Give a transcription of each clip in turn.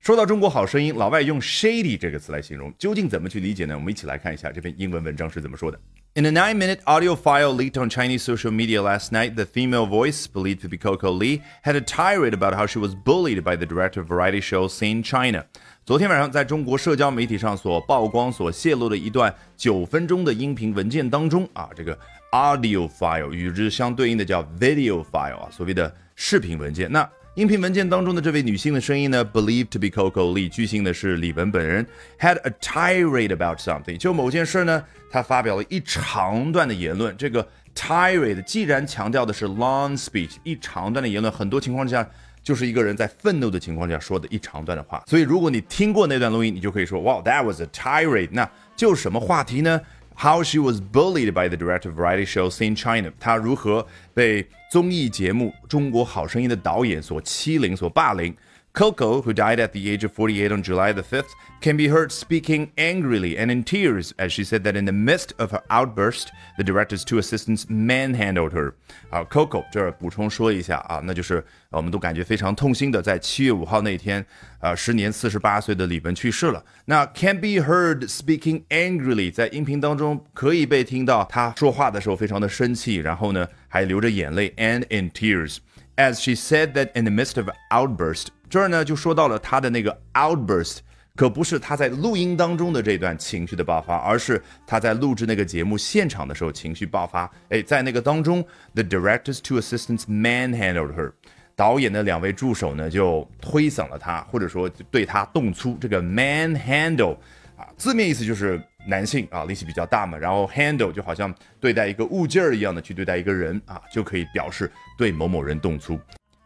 说到中国好声音，老外用 shady 这个词来形容，究竟怎么去理解呢？我们一起来看一下这篇英文文章是怎么说的。In a nine-minute audio file leaked on Chinese social media last night, the female voice, believed to be Coco Lee, had a tirade about how she was bullied by the director of variety show Scene China. 昨天晚上，在中国社交媒体上所曝光、所泄露的一段九分钟的音频文件当中，啊，这个 audio file 与之相对应的叫 video file 啊，所谓的视频文件。那 音频文件当中的这位女性的声音呢，believed to be Coco Lee，据信的是李玟本人，had a tirade about something，就某件事呢，她发表了一长段的言论。这个 tirade 既然强调的是 long speech，一长段的言论，很多情况之下就是一个人在愤怒的情况下说的一长段的话。所以如果你听过那段录音，你就可以说，哇，that was a tirade。那就什么话题呢？How she was bullied by the director of variety shows in China，她如何被综艺节目《中国好声音》的导演所欺凌、所霸凌。Coco, who died at the age of 48 on July the 5th, can be heard speaking angrily and in tears as she said that in the midst of her outburst, the director's two assistants manhandled her. 啊，Coco 这儿补充说一下啊，那就是我们都感觉非常痛心的，在七月五号那天，呃，时年四十八岁的李玟去世了。那 can be heard speaking angrily，在音频当中可以被听到她说话的时候非常的生气，然后呢还流着眼泪，and in tears。 As she said that in the midst of outburst，这儿呢就说到了她的那个 outburst，可不是她在录音当中的这段情绪的爆发，而是她在录制那个节目现场的时候情绪爆发。哎，在那个当中，the director's two assistants manhandled her，导演的两位助手呢就推搡了她，或者说对她动粗。这个 manhandle 啊，字面意思就是男性啊，力气比较大嘛，然后 handle 就好像对待一个物件儿一样的去对待一个人啊，就可以表示对某某人动粗。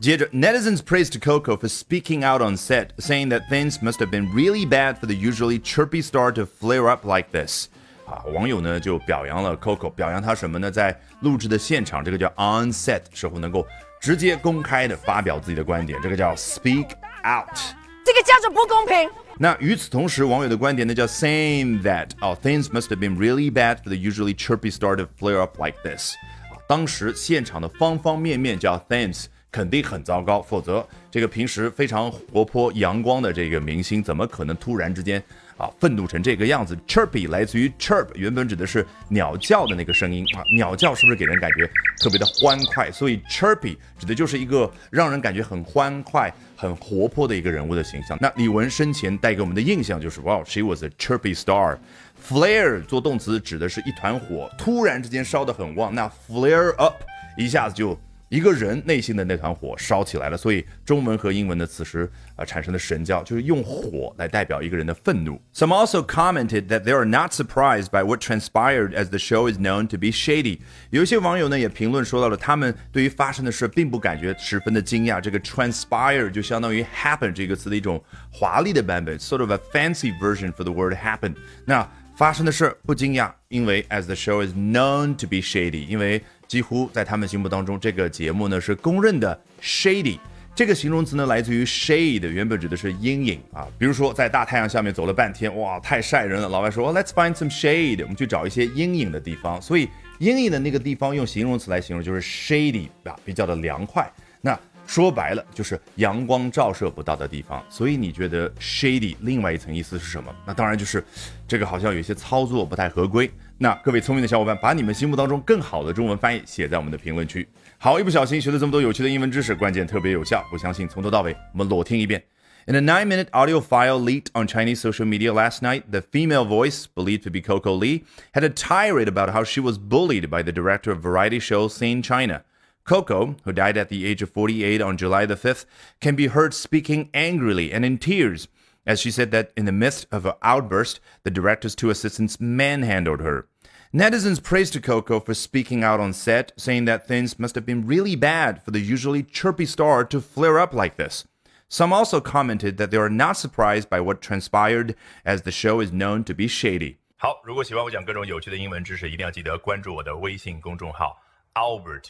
接着，netizens praised Coco for speaking out on set, saying that things must have been really bad for the usually chirpy star to flare up like this. 啊，网友呢就表扬了 Coco，表扬他什么呢？在录制的现场，这个叫 on set 时候能够直接公开的发表自己的观点，这个叫 speak out。这个叫做不公平。那与此同时，网友的观点呢叫 saying that 哦，things must have been really bad for the usually chirpy star to flare up like this。啊，当时现场的方方面面叫 things 肯定很糟糕，否则这个平时非常活泼阳光的这个明星，怎么可能突然之间啊愤怒成这个样子？chirpy 来自于 chirp，原本指的是鸟叫的那个声音啊，鸟叫是不是给人感觉特别的欢快？所以 chirpy 指的就是一个让人感觉很欢快。很活泼的一个人物的形象。那李玟生前带给我们的印象就是哇，she was a chirpy star。flare 做动词指的是一团火突然之间烧得很旺，那 flare up 一下子就。一个人内心的那团火烧起来了，所以中文和英文的此时啊产生的神教就是用火来代表一个人的愤怒。Some also commented that they are not surprised by what transpired as the show is known to be shady。有一些网友呢也评论说到了，他们对于发生的事并不感觉十分的惊讶。这个 transpire 就相当于 happen 这个词的一种华丽的版本，sort of a fancy version for the word happen。那发生的事不惊讶，因为 as the show is known to be shady，因为 几乎在他们心目当中，这个节目呢是公认的 shady。这个形容词呢来自于 shade，原本指的是阴影啊。比如说在大太阳下面走了半天，哇，太晒人了。老外说，Let's find some shade，我们去找一些阴影的地方。所以阴影的那个地方用形容词来形容就是 shady 啊，比较的凉快。那说白了就是阳光照射不到的地方。所以你觉得 shady 另外一层意思是什么？那当然就是这个好像有些操作不太合规。那各位聪明的小伙伴，把你们心目当中更好的中文翻译写在我们的评论区。好，一不小心学了这么多有趣的英文知识，关键特别有效，不相信从头到尾我们裸听一遍。In a nine-minute audio file leaked on Chinese social media last night, the female voice, believed to be Coco Lee, had a tirade about how she was bullied by the director of variety show Scene China. Coco, who died at the age of 48 on July the 5th, can be heard speaking angrily and in tears as she said that in the midst of her outburst, the director's two assistants manhandled her. Netizens praised Coco for speaking out on set, saying that things must have been really bad for the usually chirpy star to flare up like this. Some also commented that they are not surprised by what transpired, as the show is known to be shady. 好，如果喜欢我讲各种有趣的英文知识，一定要记得关注我的微信公众号 Albert